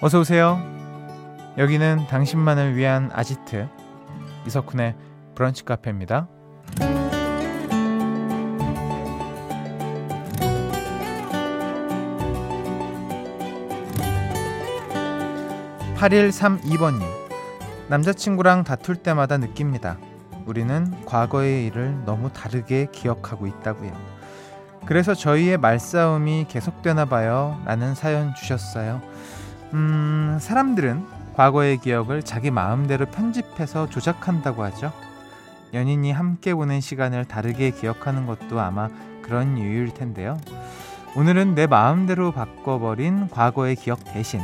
어서 오세요. 여기는 당신만을 위한 아지트 이석훈의 브런치 카페입니다. 8132번님. 남자친구랑 다툴 때마다 느낍니다. 우리는 과거의 일을 너무 다르게 기억하고 있다고요. 그래서 저희의 말싸움이 계속되나 봐요. 라는 사연 주셨어요. 음, 사람들은 과거의 기억을 자기 마음대로 편집해서 조작한다고 하죠. 연인이 함께 보낸 시간을 다르게 기억하는 것도 아마 그런 이유일 텐데요. 오늘은 내 마음대로 바꿔버린 과거의 기억 대신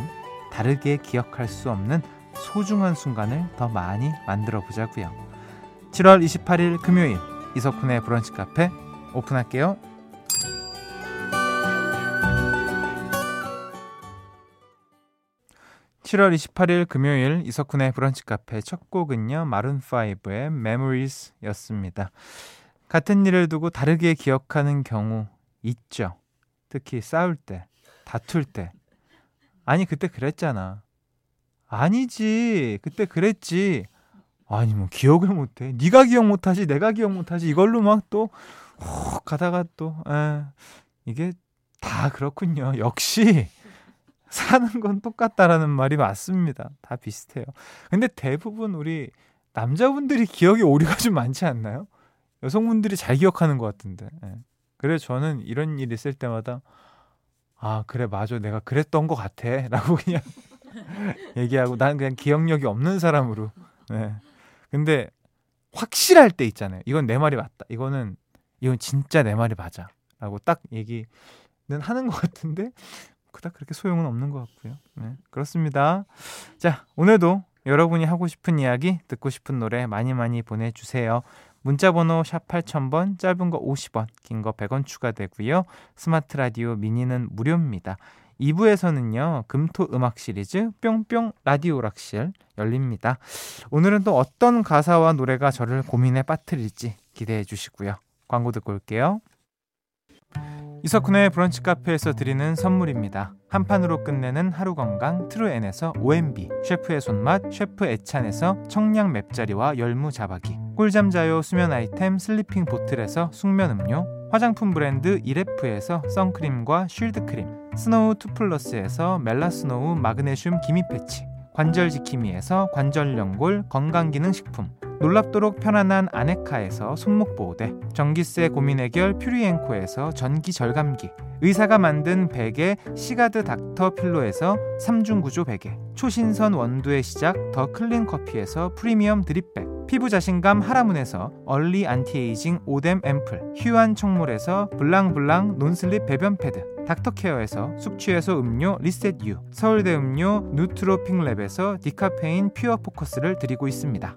다르게 기억할 수 없는 소중한 순간을 더 많이 만들어 보자고요. 7월 28일 금요일 이석훈의 브런치 카페 오픈할게요. 7월 28일 금요일 이석훈의 브런치 카페 첫 곡은요. 마룬5의 Memories였습니다. 같은 일을 두고 다르게 기억하는 경우 있죠. 특히 싸울 때, 다툴 때. 아니 그때 그랬잖아. 아니지. 그때 그랬지. 아니 뭐 기억을 못해. 네가 기억 못하지, 내가 기억 못하지. 이걸로 막또 가다가 또 에, 이게 다 그렇군요. 역시 사는 건 똑같다라는 말이 맞습니다. 다 비슷해요. 근데 대부분 우리 남자분들이 기억에 오류가 좀 많지 않나요? 여성분들이 잘 기억하는 것 같은데. 예. 그래서 저는 이런 일 있을 때마다 아 그래 맞아 내가 그랬던 것 같아라고 그냥 얘기하고 난 그냥 기억력이 없는 사람으로. 네. 근데 확실할 때 있잖아요. 이건 내 말이 맞다. 이거는 이건 진짜 내 말이 맞아.라고 딱 얘기는 하는 것 같은데 그닥 그렇게 소용은 없는 것 같고요. 네, 그렇습니다. 자, 오늘도 여러분이 하고 싶은 이야기, 듣고 싶은 노래 많이 많이 보내주세요. 문자번호 샵 8000번, 짧은 거 50원, 긴 거 100원 추가되고요. 스마트 라디오 미니는 무료입니다. 2부에서는요, 금토 음악 시리즈 뿅뿅 라디오 락실 열립니다. 오늘은 또 어떤 가사와 노래가 저를 고민에 빠뜨릴지 기대해 주시고요. 광고 듣고 올게요. 이석훈의 브런치 카페에서 드리는 선물입니다. 한 판으로 끝내는 하루 건강 트루엔에서 OMB, 셰프의 손맛 셰프 애찬에서 청량 맵자리와 열무 자박이, 꿀잠 자요 수면 아이템 슬리핑 보틀에서 숙면 음료, 화장품 브랜드 이레프에서 선크림과 shield 크림, 스노우 투플러스에서 멜라스노우 마그네슘 기미 패치, 관절 지킴이에서 관절 연골 건강기능식품, 놀랍도록 편안한 아네카에서 손목 보호대, 전기세 고민 해결 퓨리엔코에서 전기 절감기, 의사가 만든 베개 시가드 닥터 필로에서 3중 구조 베개, 초신선 원두의 시작 더 클린 커피에서 프리미엄 drip bag, 피부 자신감 하라문에서 early anti-aging 오뎀 앰플, 휴안 청물에서 블랑블랑 non-slip 배변 패드, 닥터케어에서 숙취해소 음료 리셋 유, 서울대 음료 누트로핑 랩에서 디카페인 pure focus를 드리고 있습니다.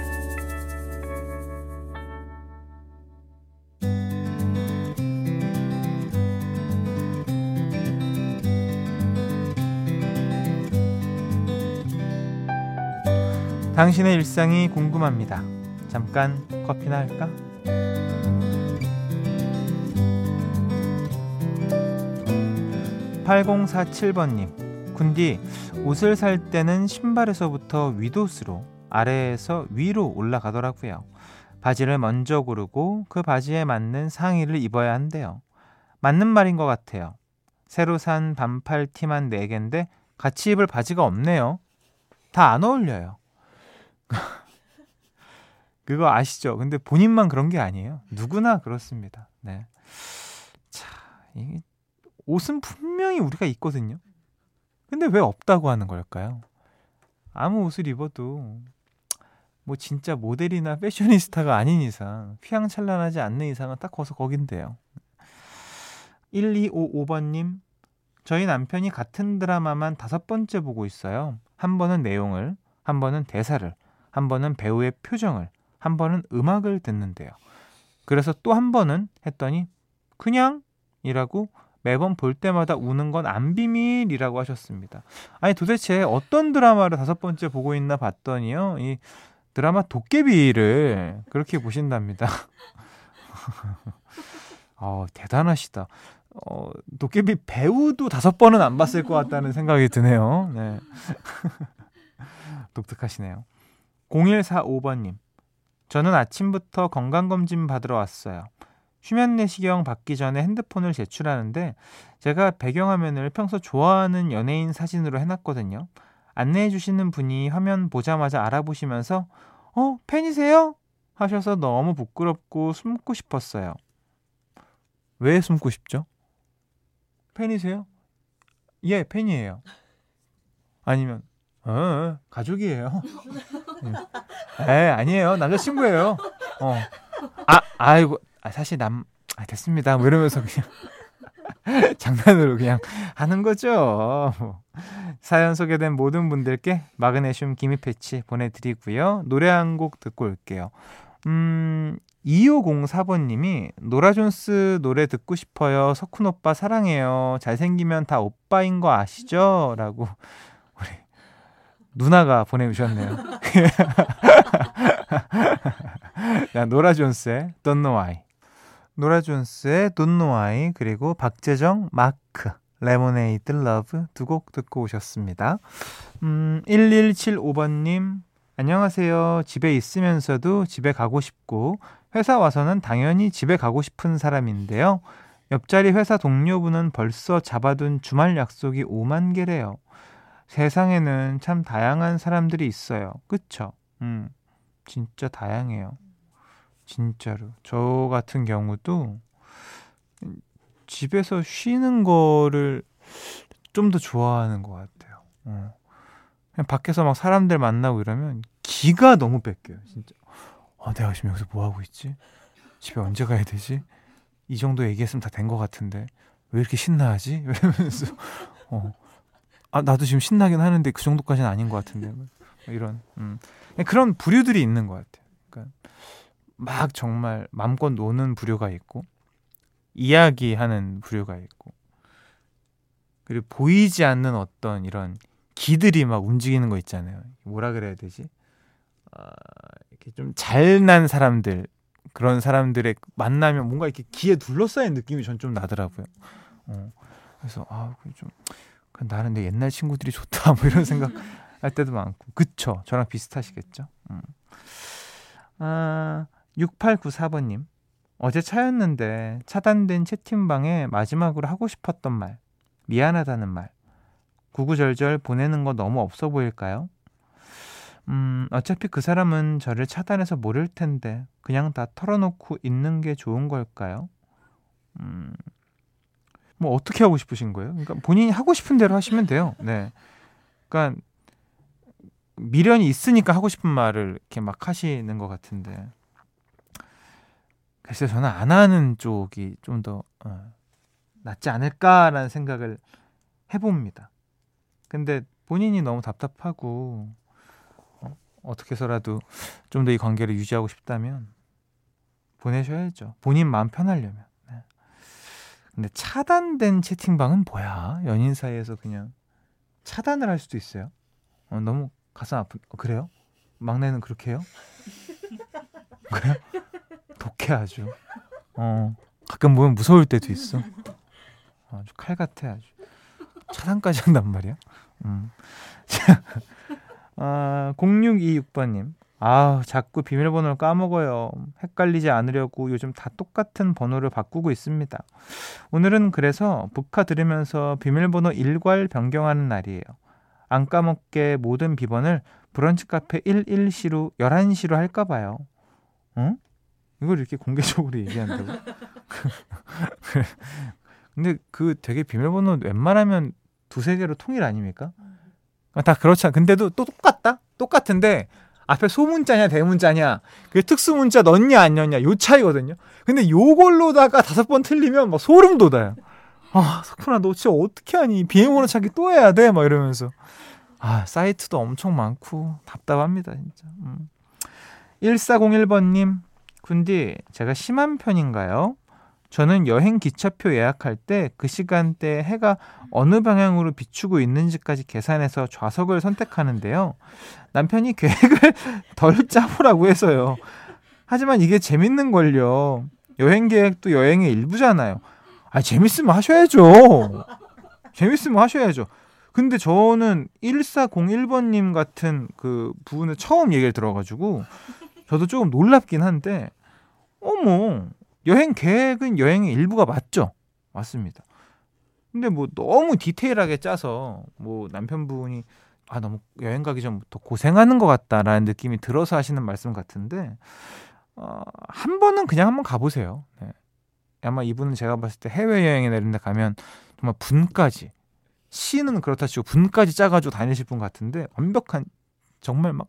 당신의 일상이 궁금합니다. 잠깐 커피나 할까? 8047번님, 군디, 옷을 살 때는 신발에서부터 윗옷으로, 아래에서 위로 올라가더라고요. 바지를 먼저 고르고 그 바지에 맞는 상의를 입어야 한대요. 맞는 말인 것 같아요. 새로 산 반팔 티만 4개인데 같이 입을 바지가 없네요. 다 안 어울려요. 그거 아시죠? 근데 본인만 그런 게 아니에요. 누구나 그렇습니다. 네. 자, 이게 옷은 분명히 우리가 있거든요. 근데 왜 없다고 하는 걸까요? 아무 옷을 입어도 뭐 진짜 모델이나 패셔니스타가 아닌 이상 휘황찬란하지 않는 이상은 딱 거기서 거긴데요. 1255번님 저희 남편이 같은 드라마만 다섯 번째 보고 있어요. 한 번은 내용을, 한 번은 대사를, 한 번은 배우의 표정을, 한 번은 음악을 듣는데요. 그래서 또 한 번은 했더니 그냥 이라고 매번 볼 때마다 우는 건 안 비밀이라고 하셨습니다. 아니 도대체 어떤 드라마를 다섯 번째 보고 있나 봤더니요. 이 드라마 도깨비를 그렇게 보신답니다. 어, 대단하시다. 어, 도깨비 배우도 다섯 번은 안 봤을 것 같다는 생각이 드네요. 네. 독특하시네요. 0145번님. 저는 아침부터 건강검진 받으러 왔어요. 휴면 내시경 받기 전에 핸드폰을 제출하는데 제가 배경화면을 평소 좋아하는 연예인 사진으로 해놨거든요. 안내해 주시는 분이 화면 보자마자 알아보시면서 어 팬이세요? 하셔서 너무 부끄럽고 숨고 싶었어요. 왜 숨고 싶죠? 팬이세요? 예, 팬이에요. 아니면 어, 어 가족이에요. 에 아니에요. 남자친구예요. 어. 아, 아이고, 아, 사실 남, 아, 됐습니다. 뭐 이러면서 그냥 장난으로 그냥 하는 거죠. 사연 소개된 모든 분들께 마그네슘 기미 패치 보내드리고요. 노래 한 곡 듣고 올게요. 음, 2504번님이 노라존스 노래 듣고 싶어요. 석훈 오빠 사랑해요. 잘생기면 다 오빠인 거 아시죠? 라고 누나가 보내주셨네요. 야, 노라 존스의 Don't Know Why. 노라 존스의 Don't Know Why 그리고 박재정 마크 Lemonade Love 두 곡 듣고 오셨습니다. 음, 1175번님 안녕하세요. 집에 있으면서도 집에 가고 싶고 회사 와서는 당연히 집에 가고 싶은 사람인데요. 옆자리 회사 동료분은 벌써 잡아둔 주말 약속이 5만 개래요. 세상에는 참 다양한 사람들이 있어요. 그쵸? 음, 진짜 다양해요. 진짜로. 저 같은 경우도 집에서 쉬는 거를 좀 더 좋아하는 것 같아요. 어. 그냥 밖에서 막 사람들 만나고 이러면 기가 너무 뺏겨요, 진짜. 아, 내가 지금 여기서 뭐 하고 있지? 집에 언제 가야 되지? 이 정도 얘기했으면 다 된 것 같은데 왜 이렇게 신나하지? 이러면서 어. 아 나도 지금 신나긴 하는데 그 정도까지는 아닌 것 같은데 뭐 이런 음. 그런 부류들이 있는 것 같아요. 그러니까 막 정말 맘껏 노는 부류가 있고 이야기하는 부류가 있고 그리고 보이지 않는 어떤 이런 기들이 막 움직이는 거 있잖아요. 뭐라 그래야 되지? 아, 이렇게 좀 잘난 사람들 그런 사람들의 만나면 뭔가 이렇게 기에 둘러싸인 느낌이 전 좀 나더라고요. 어, 그래서 아 좀 나는 내 옛날 친구들이 좋다 뭐 이런 생각 할 때도 많고 그쵸 저랑 비슷하시겠죠. 음. 아 6894번님 어제 차였는데 차단된 채팅방에 마지막으로 하고 싶었던 말 미안하다는 말 구구절절 보내는 거 너무 없어 보일까요? 음, 어차피 그 사람은 저를 차단해서 모를 텐데 그냥 다 털어놓고 있는 게 좋은 걸까요? 음, 뭐 어떻게 하고 싶으신 거예요? 그러니까 본인이 하고 싶은 대로 하시면 돼요. 네, 그러니까 미련이 있으니까 하고 싶은 말을 이렇게 막 하시는 것 같은데 글쎄 저는 안 하는 쪽이 좀더 어, 낫지 않을까라는 생각을 해봅니다. 근데 본인이 너무 답답하고 어떻게 해서라도 좀 더 이 관계를 유지하고 싶다면 보내셔야죠. 본인 마음 편하려면. 네. 근데 차단된 채팅방은 뭐야? 연인 사이에서 그냥 차단을 할 수도 있어요. 어, 너무 가슴 아픈. 어, 그래요? 막내는 그렇게 해요? 그래요? 독해 아주. 어 가끔 보면 무서울 때도 있어. 아주 칼 같아 아주. 차단까지 한단 말이야. 음. 아, 0626번님. 아, 자꾸 비밀번호를 까먹어요. 헷갈리지 않으려고 요즘 다 똑같은 번호를 바꾸고 있습니다. 오늘은 그래서 북카 들으면서 비밀번호 일괄 변경하는 날이에요. 안 까먹게 모든 비번을 브런치 카페 11시로 11시로 할까 봐요. 응? 이걸 이렇게 공개적으로 얘기한다고? 근데 그 되게 비밀번호 웬만하면 두세 개로 통일 아닙니까? 다 그렇잖아. 근데도 또 똑같다? 똑같은데 앞에 소문자냐 대문자냐 그 특수문자 넣냐 안 넣냐 요 차이거든요. 근데 요걸로다가 다섯 번 틀리면 막 소름 돋아요. 아 석훈아 너 진짜 어떻게 하니 비행번호 찾기 또 해야 돼? 막 이러면서 아 사이트도 엄청 많고 답답합니다 진짜. 음. 1401번님 군디 제가 심한 편인가요? 저는 여행 기차표 예약할 때 그 시간대에 해가 어느 방향으로 비추고 있는지까지 계산해서 좌석을 선택하는데요. 남편이 계획을 덜 짜보라고 해서요. 하지만 이게 재밌는 걸요. 여행 계획도 여행의 일부잖아요. 아, 재밌으면 하셔야죠. 재밌으면 하셔야죠. 근데 저는 1401번님 같은 그 부분을 처음 얘기를 들어가지고 저도 조금 놀랍긴 한데, 어머, 여행 계획은 여행의 일부가 맞죠? 맞습니다. 근데 뭐 너무 디테일하게 짜서 뭐 남편분이 아 너무 여행 가기 전부터 고생하는 것 같다라는 느낌이 들어서 하시는 말씀 같은데 어, 한 번은 그냥 한번 가보세요. 네. 아마 이분은 제가 봤을 때 해외 여행에 내린데 가면 정말 분까지 시는 그렇다 치고 분까지 짜가지고 다니실 분 같은데 완벽한 정말 막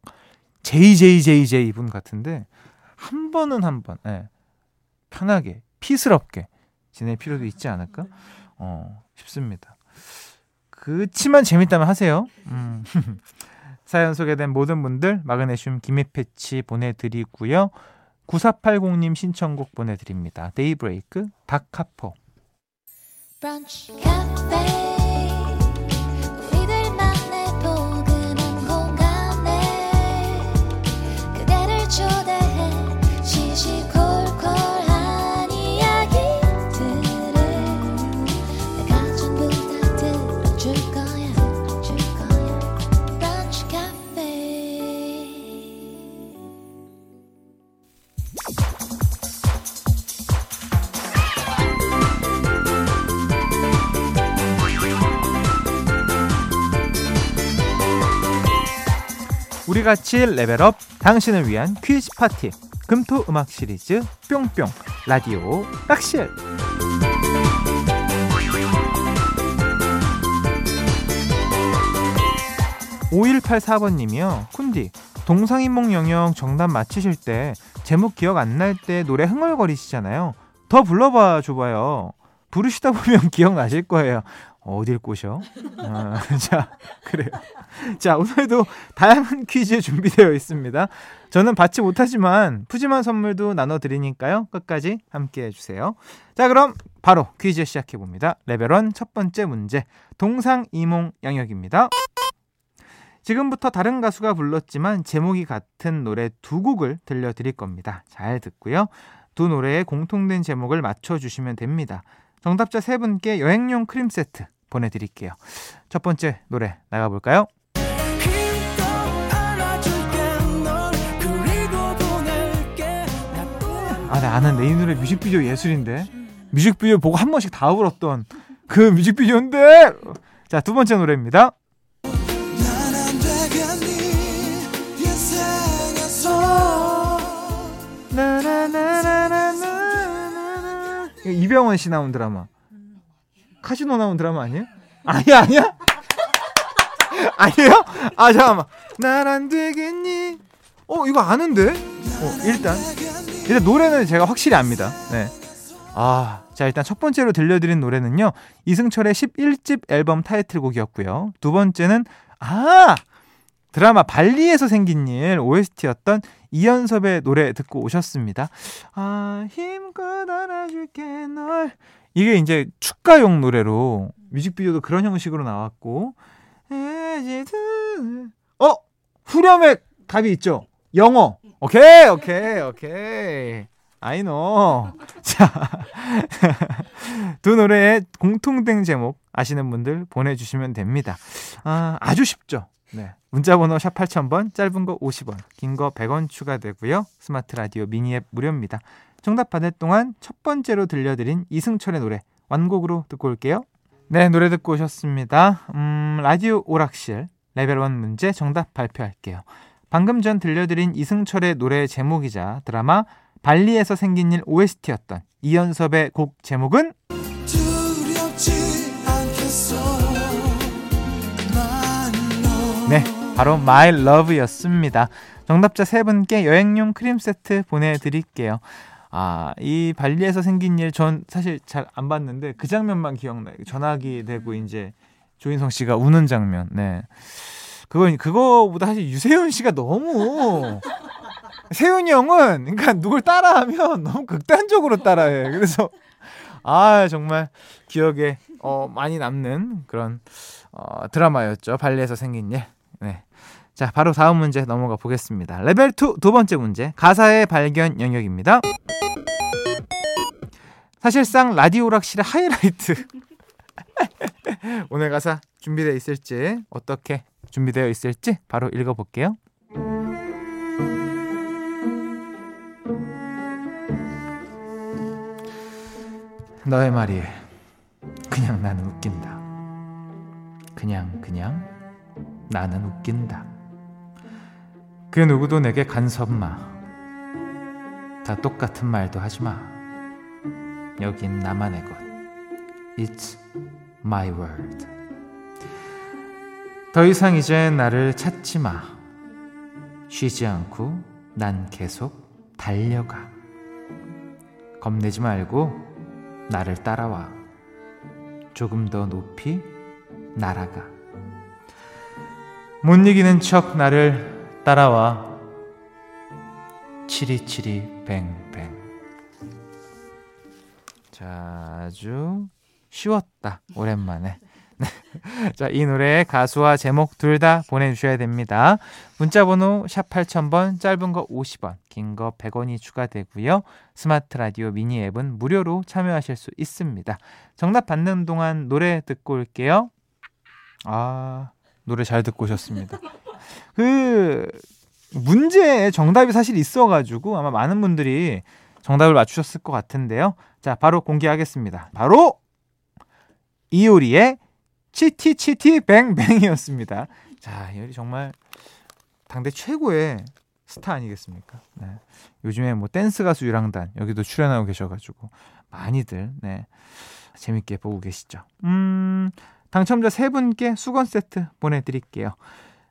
JJJJ 분 같은데 한 번은 한번 네. 편하게 피스럽게 지낼 필요도 있지 않을까 어, 싶습니다. 그치만 재밌다면 하세요. 음. 사연 소개된 모든 분들 마그네슘 기미 패치 보내드리고요. 9480님 신청곡 보내드립니다. 데이브레이크 닥카포 브런치, 우리 같이 레벨업 당신을 위한 퀴즈 파티. 금토 음악 시리즈 뿅뿅 라디오 락실. 5184번님이요. 쿤디 동상이몽 영역 정답 맞히실 때 제목 기억 안 날 때 노래 흥얼거리시잖아요. 더 불러봐 줘봐요. 부르시다 보면 기억나실 거예요 어딜 꼬셔? 아, 자, 그래요. 자, 오늘도 다양한 퀴즈 준비되어 있습니다. 저는 받지 못하지만 푸짐한 선물도 나눠드리니까요. 끝까지 함께 해주세요. 자, 그럼 바로 퀴즈 시작해봅니다. 레벨 1첫 번째 문제. 동상 이몽 양역입니다. 지금부터 다른 가수가 불렀지만 제목이 같은 노래 두 곡을 들려드릴 겁니다. 잘 듣고요. 두 노래의 공통된 제목을 맞춰주시면 됩니다. 정답자 세 분께 여행용 크림 세트 보내드릴게요. 첫 번째 노래 나가볼까요? 아, 나 아는데 이 노래 뮤직비디오 예술인데 뮤직비디오 보고 한 번씩 다 울었던 그 뮤직비디오인데 자 두 번째 노래입니다. 이병헌 씨 나온 드라마. 카시노 나온 드라마 아니에요? 아니야 아니야? 아니에요? 아 잠깐만. 날안 되겠니? 어 이거 아는데? 어 일단 일단 노래는 제가 확실히 압니다. 네. 아, 자 일단 첫 번째로 들려드린 노래는요 이승철의 11집 앨범 타이틀곡이었고요. 두 번째는 아 드라마 발리에서 생긴 일 OST였던 이연섭의 노래 듣고 오셨습니다. 아, 힘껏 안아줄게 널. 이게 이제 축가용 노래로 뮤직비디오도 그런 형식으로 나왔고, 어? 후렴의 답이 있죠? 영어. 오케이, 오케이, 오케이. I know. 자, 두 노래의 공통된 제목 아시는 분들 보내주시면 됩니다. 아, 아주 쉽죠? 네. 문자번호 샵 8000번, 짧은 거 50원, 긴 거 100원 추가되고요. 스마트 라디오 미니 앱 무료입니다. 정답 받을 동안 첫 번째로 들려드린 이승철의 노래 완곡으로 듣고 올게요. 네, 노래 듣고 오셨습니다. 음, 라디오 오락실 레벨 1 문제 정답 발표할게요. 방금 전 들려드린 이승철의 노래 제목이자 드라마 발리에서 생긴 일 OST였던 이현섭의 곡 제목은 네, 바로 My Love였습니다. 정답자 세 분께 여행용 크림 세트 보내드릴게요. 아, 이 발리에서 생긴 일 전 사실 잘 안 봤는데 그 장면만 기억나요. 전화기 대고 이제 조인성 씨가 우는 장면. 네. 그건 그거보다 사실 유세윤 씨가 너무 세윤이 형은 그러니까 누굴 따라하면 너무 극단적으로 따라해. 그래서 아 정말 기억에 어, 많이 남는 그런 어, 드라마였죠. 발리에서 생긴 일. 네. 자, 바로 다음 문제 넘어가 보겠습니다. 레벨 2 두 번째 문제. 가사의 발견 영역입니다. 사실상 라디오락실의 하이라이트. 오늘 가사 준비되어 있을지 어떻게 준비되어 있을지 바로 읽어 볼게요. 너의 말이 그냥 나는 웃긴다. 그냥 그냥 나는 웃긴다. 그 누구도 내게 간섭 마. 다 똑같은 말도 하지 마. 여긴 나만의 것. It's my world. 더 이상 이제 나를 찾지 마. 쉬지 않고 난 계속 달려가. 겁내지 말고 나를 따라와. 조금 더 높이 날아가. 못 이기는 척 나를 따라와. 치리치리 뱅뱅. 자, 아주 쉬웠다. 오랜만에. 자, 이 노래 가수와 제목 둘 다 보내주셔야 됩니다. 문자번호 샵 8000번, 짧은 거 50원, 긴 거 100원이 추가되고요. 스마트 라디오 미니 앱은 무료로 참여하실 수 있습니다. 정답 받는 동안 노래 듣고 올게요. 아, 노래 잘 듣고 오셨습니다. 그, 문제에 정답이 사실 있어가지고 아마 많은 분들이 정답을 맞추셨을 것 같은데요. 자, 바로 공개하겠습니다. 바로 이효리의 치티 치티 뱅뱅이었습니다. 자, 이효리 정말 당대 최고의 스타 아니겠습니까? 네. 요즘에 뭐 댄스 가수 유랑단 여기도 출연하고 계셔가지고 많이들 네 재밌게 보고 계시죠. 음 당첨자 세 분께 수건 세트 보내드릴게요.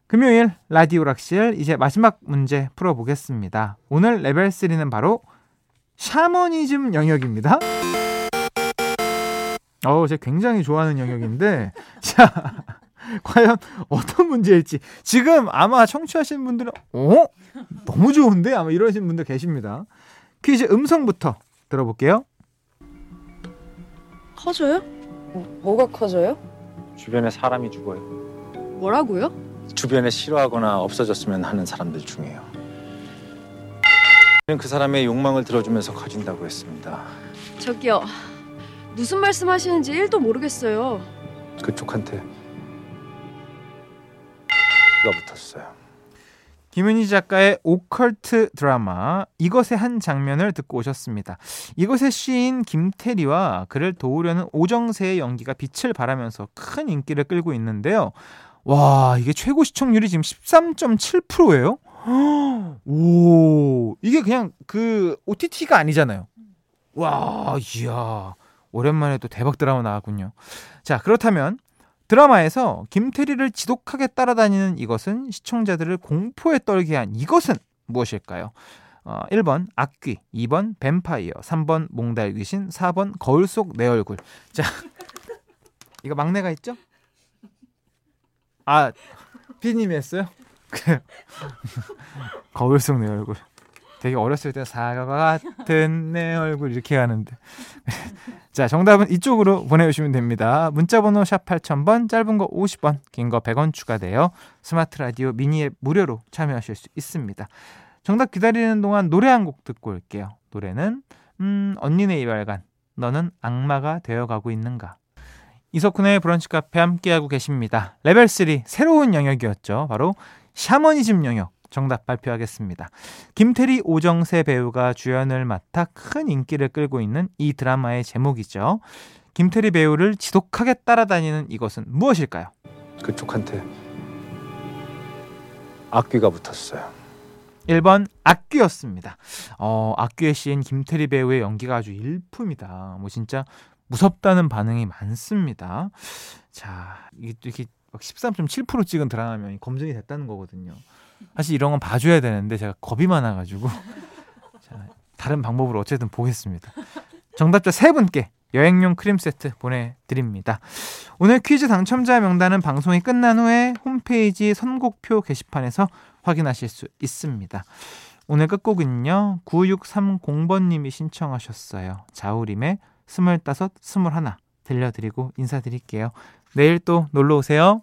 금요일 라디오 락실 이제 마지막 문제 풀어보겠습니다. 오늘 레벨 3는 바로 샤머니즘 영역입니다. 어, 제가 굉장히 좋아하는 영역인데, 자, 과연 어떤 문제일지. 지금 아마 청취하시는 분들은, 어? 너무 좋은데? 아마 이러신 분들 계십니다. 퀴즈 음성부터 들어볼게요. 커져요? 뭐가 커져요? 주변에 사람이 죽어요. 뭐라고요? 주변에 싫어하거나 없어졌으면 하는 사람들 중에요. 그 사람의 욕망을 들어주면서 커진다고 했습니다. 저기요. 무슨 말씀 하시는지 1도 모르겠어요. 그쪽한테 가 붙었어요. 김은희 작가의 오컬트 드라마 이것의 한 장면을 듣고 오셨습니다. 이것의 시인 김태리와 그를 도우려는 오정세의 연기가 빛을 발하면서 큰 인기를 끌고 있는데요. 와 이게 최고 시청률이 지금 13.7%예요. 오 이게 그냥 그 OTT가 아니잖아요. 와 이야 오랜만에 또 대박 드라마 나왔군요. 자 그렇다면 드라마에서 김태리를 지독하게 따라다니는 이것은 시청자들을 공포에 떨게 한 이것은 무엇일까요? 어, 1번 악귀, 2번 뱀파이어, 3번 몽달 귀신, 4번 거울 속 내 얼굴. 자, 이거 막내가 있죠? 아, 피님이 했어요? 거울 속 내 얼굴. 되게 어렸을 때 사과 같은 내 얼굴 이렇게 하는데. 자, 정답은 이쪽으로 보내주시면 됩니다. 문자번호 샵 8000번, 짧은 거 50원, 긴 거 100원 추가돼요. 스마트 라디오 미니 앱 무료로 참여하실 수 있습니다. 정답 기다리는 동안 노래 한 곡 듣고 올게요. 노래는 음, 언니네 이발관, 너는 악마가 되어가고 있는가. 이석훈의 브런치 카페 함께하고 계십니다. 레벨 3 새로운 영역이었죠. 바로 샤머니즘 영역. 정답 발표하겠습니다. 김태리 오정세 배우가 주연을 맡아 큰 인기를 끌고 있는 이 드라마의 제목이죠. 김태리 배우를 지독하게 따라다니는 이것은 무엇일까요? 그쪽한테 악귀가 붙었어요. 1번 악귀였습니다. 어, 악귀의 시인 김태리 배우의 연기가 아주 일품이다. 뭐 진짜 무섭다는 반응이 많습니다. 자, 이게 이렇게 13.7% 찍은 드라마면 검증이 됐다는 거거든요. 사실 이런 건 봐줘야 되는데 제가 겁이 많아가지고 자, 다른 방법으로 어쨌든 보겠습니다. 정답자 세 분께 여행용 크림 세트 보내드립니다. 오늘 퀴즈 당첨자 명단은 방송이 끝난 후에 홈페이지 선곡표 게시판에서 확인하실 수 있습니다. 오늘 끝곡은요. 9630번님이 신청하셨어요. 자우림의 스물다섯, 스물하나 들려드리고 인사드릴게요. 내일 또 놀러 오세요.